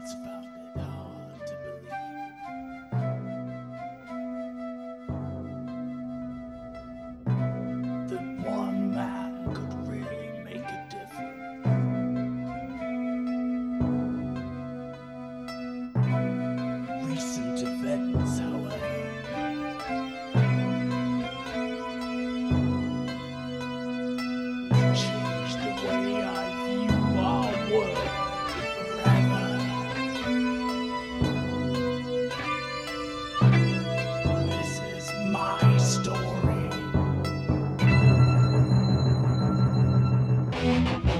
It's about story.